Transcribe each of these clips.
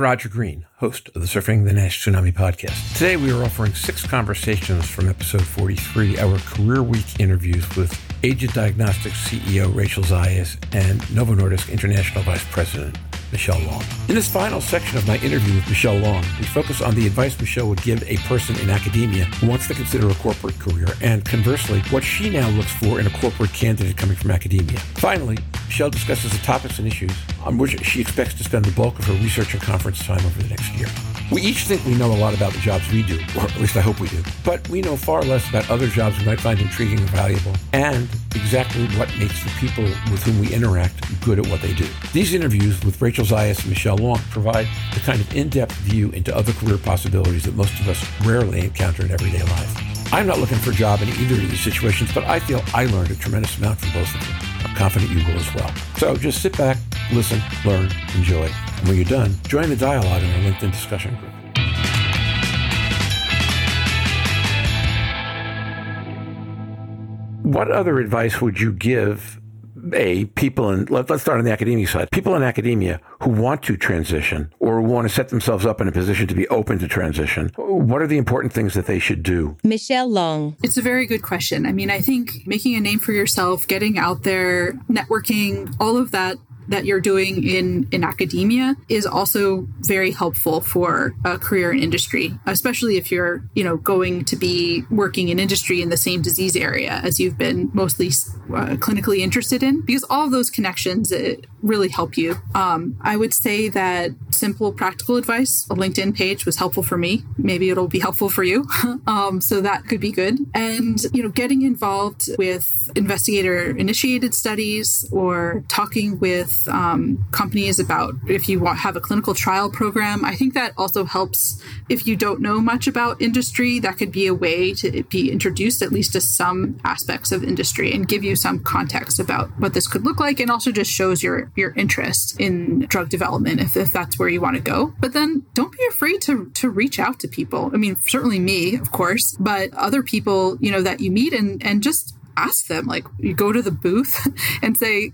Roger Green, host of the Surfing the Nash Tsunami podcast. Today we are offering six conversations from episode 43, our Career Week interviews with AGED Diagnostics CEO Rachel Zayas and Novo Nordisk International Vice President Michelle Long. In this final section of my interview with Michelle Long, we focus on the advice Michelle would give a person in academia who wants to consider a corporate career, and conversely, what she now looks for in a corporate candidate coming from academia. Finally, Michelle discusses the topics and issues on which she expects to spend the bulk of her research and conference time over the next year. We each think we know a lot about the jobs we do, or at least I hope we do, but we know far less about other jobs we might find intriguing or valuable, and exactly what makes the people with whom we interact good at what they do. These interviews with Rachel Zayas and Michelle Long provide the kind of in-depth view into other career possibilities that most of us rarely encounter in everyday life. I'm not looking for a job in either of these situations, but I feel I learned a tremendous amount from both of them. I'm confident you will as well. So just sit back, listen, learn, enjoy. And when you're done, join the dialogue in our LinkedIn discussion group. What other advice would you give a people in let, us start on the academia side people in academia who want to transition or want to set themselves up in a position to be open to transition what are the important things that they should do michelle long it's a very good question i mean i think making a name for yourself getting out there networking all of that that you're doing in, in academia is also very helpful for a career in industry, especially if you're, you know, going to be working in industry in the same disease area as you've been mostly uh, clinically interested in, because all those connections really help you. Um, I would say that simple practical advice, a LinkedIn page was helpful for me. Maybe it'll be helpful for you. um, so that could be good. And, you know, getting involved with investigator initiated studies or talking with um, companies about if you want have a clinical trial program. I think that also helps if you don't know much about industry. That could be a way to be introduced at least to some aspects of industry and give you some context about what this could look like, and also just shows your your interest in drug development if, if that's where you want to go. But then don't be afraid to to reach out to people. I mean, certainly me, of course, but other people you know that you meet and and just ask them like you go to the booth and say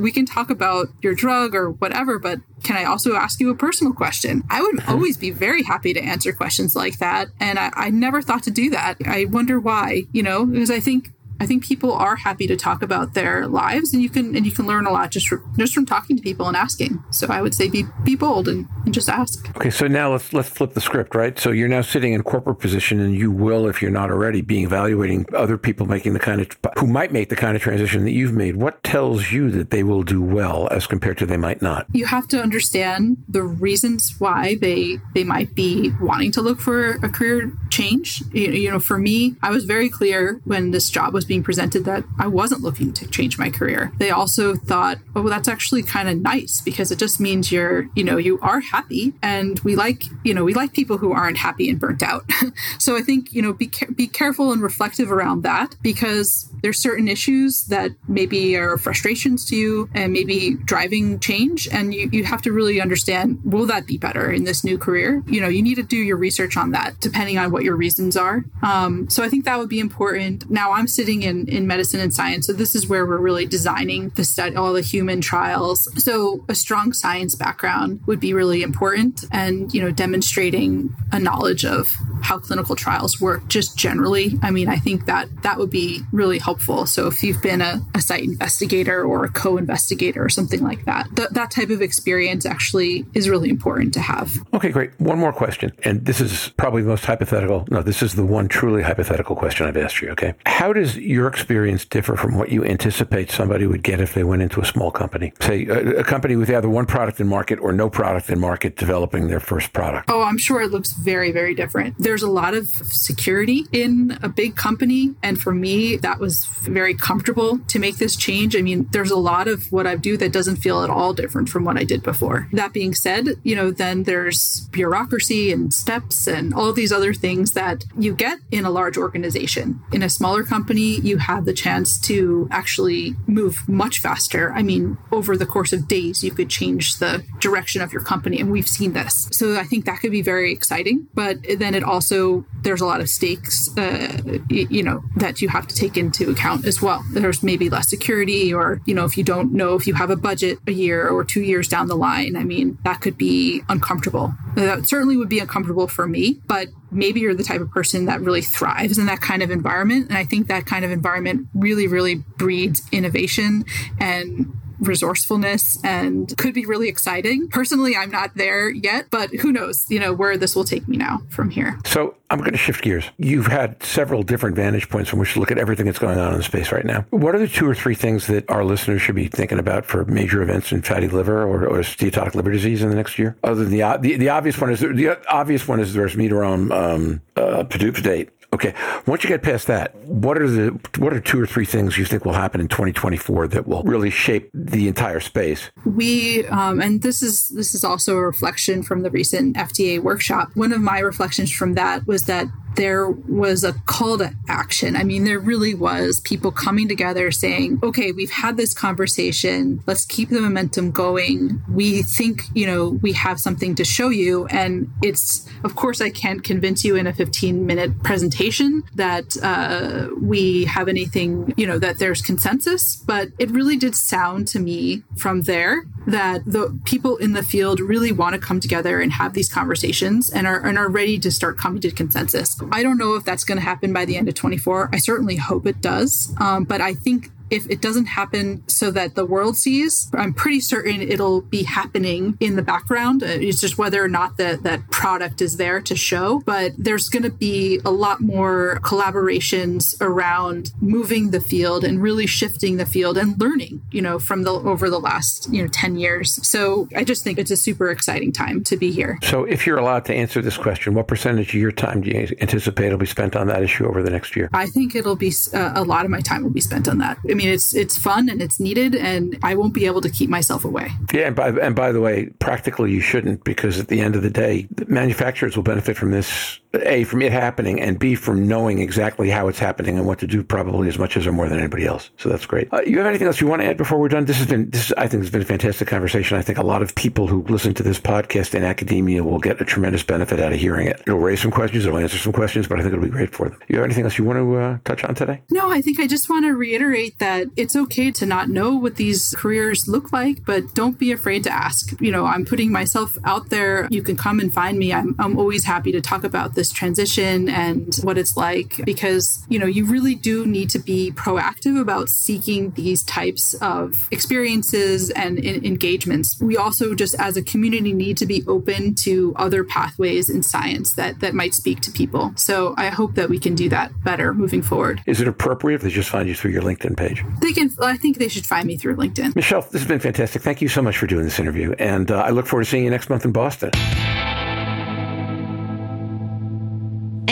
we can talk about your drug or whatever but can i also ask you a personal question i would uh-huh. always be very happy to answer questions like that and I, I never thought to do that i wonder why you know because i think I think people are happy to talk about their lives, and you can and you can learn a lot just from, just from talking to people and asking. So I would say be be bold and, and just ask. Okay, so now let's let's flip the script, right? So you're now sitting in corporate position, and you will, if you're not already, be evaluating other people making the kind of who might make the kind of transition that you've made. What tells you that they will do well as compared to they might not? You have to understand the reasons why they they might be wanting to look for a career change. You, you know, for me, I was very clear when this job was being presented that I wasn't looking to change my career. They also thought, oh, well, that's actually kind of nice because it just means you're, you know, you are happy. And we like, you know, we like people who aren't happy and burnt out. so I think, you know, be, be careful and reflective around that because there's certain issues that maybe are frustrations to you and maybe driving change. And you, you have to really understand, will that be better in this new career? You know, you need to do your research on that depending on what your reasons are. Um, so I think that would be important. Now I'm sitting in, in medicine and science. So this is where we're really designing the study, all the human trials. So a strong science background would be really important and, you know, demonstrating a knowledge of how clinical trials work just generally. I mean, I think that that would be really helpful. So if you've been a, a site investigator or a co-investigator or something like that, th- that type of experience actually is really important to have. Okay, great. One more question. And this is probably the most hypothetical. No, this is the one truly hypothetical question I've asked you. Okay. How does your experience differ from what you anticipate somebody would get if they went into a small company? Say a, a company with either one product in market or no product in market developing their first product. Oh, I'm sure it looks very, very different. There's a lot of security in a big company. And for me, that was very comfortable to make this change. I mean, there's a lot of what I do that doesn't feel at all different from what I did before. That being said, you know, then there's bureaucracy and steps and all these other things that you get in a large organization. In a smaller company, you have the chance to actually move much faster. I mean, over the course of days, you could change the direction of your company. And we've seen this. So I think that could be very exciting. But then it also also there's a lot of stakes, uh, you know, that you have to take into account as well. There's maybe less security, or you know, if you don't know if you have a budget a year or two years down the line, I mean, that could be uncomfortable. That certainly would be uncomfortable for me, but maybe you're the type of person that really thrives in that kind of environment. And I think that kind of environment really, really breeds innovation and resourcefulness and could be really exciting. Personally, I'm not there yet, but who knows, you know, where this will take me now from here. So I'm going to shift gears. You've had several different vantage points from which to look at everything that's going on in space right now. What are the two or three things that our listeners should be thinking about for major events in fatty liver or, or steatotic liver disease in the next year? Other than the the, the obvious one is the obvious one is there's resmetirom um, uh, date Okay. Once you get past that, what are the what are two or three things you think will happen in 2024 that will really shape the entire space? We um, and this is this is also a reflection from the recent FDA workshop. One of my reflections from that was that there was a call to action. I mean, there really was people coming together saying, okay, we've had this conversation. Let's keep the momentum going. We think, you know, we have something to show you. And it's, of course, I can't convince you in a 15 minute presentation that uh, we have anything, you know, that there's consensus. But it really did sound to me from there that the people in the field really want to come together and have these conversations and are, and are ready to start coming to consensus. I don't know if that's going to happen by the end of 24. I certainly hope it does. Um, but I think if it doesn't happen so that the world sees, I'm pretty certain it'll be happening in the background. Uh, it's just whether or not that that product is there to show. But there's going to be a lot more collaborations around moving the field and really shifting the field and learning, you know, from the over the last you know 10 years. So I just think it's a super exciting time to be here. So if you're allowed to answer this question, what percentage of your time do you anticipate will be spent on that issue over the next year? I think it'll be uh, a lot of my time will be spent on that. I mean, mean, it's it's fun and it's needed, and I won't be able to keep myself away. Yeah, and by and by the way, practically you shouldn't because at the end of the day, manufacturers will benefit from this a from it happening and b from knowing exactly how it's happening and what to do probably as much as or more than anybody else. So that's great. Uh, you have anything else you want to add before we're done? This has been this i think has been a fantastic conversation. I think a lot of people who listen to this podcast in academia will get a tremendous benefit out of hearing it. It'll raise some questions it'll answer some questions but i think it'll be great for them. You have anything else you want to uh, touch on today? No i think i just want to reiterate that it's okay to not know what these careers look like but don't be afraid to ask. You know i'm putting myself out there. You can come and find me. I'm, I'm always happy to talk about this this transition and what it's like because, you know, you really do need to be proactive about seeking these types of experiences and in- engagements. We also just as a community need to be open to other pathways in science that that might speak to people. So I hope that we can do that better moving forward. Is it appropriate if they just find you through your LinkedIn page? They can I think they should find me through LinkedIn. Michelle, this has been fantastic. Thank you so much for doing this interview and uh, I look forward to seeing you next month in Boston.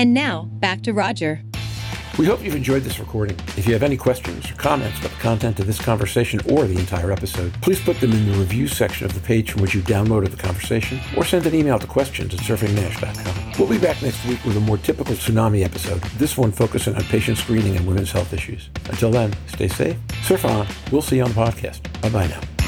And now, back to Roger. We hope you've enjoyed this recording. If you have any questions or comments about the content of this conversation or the entire episode, please put them in the review section of the page from which you downloaded the conversation or send an email to questions at surfingnash.com. We'll be back next week with a more typical tsunami episode, this one focusing on patient screening and women's health issues. Until then, stay safe, surf on. We'll see you on the podcast. Bye bye now.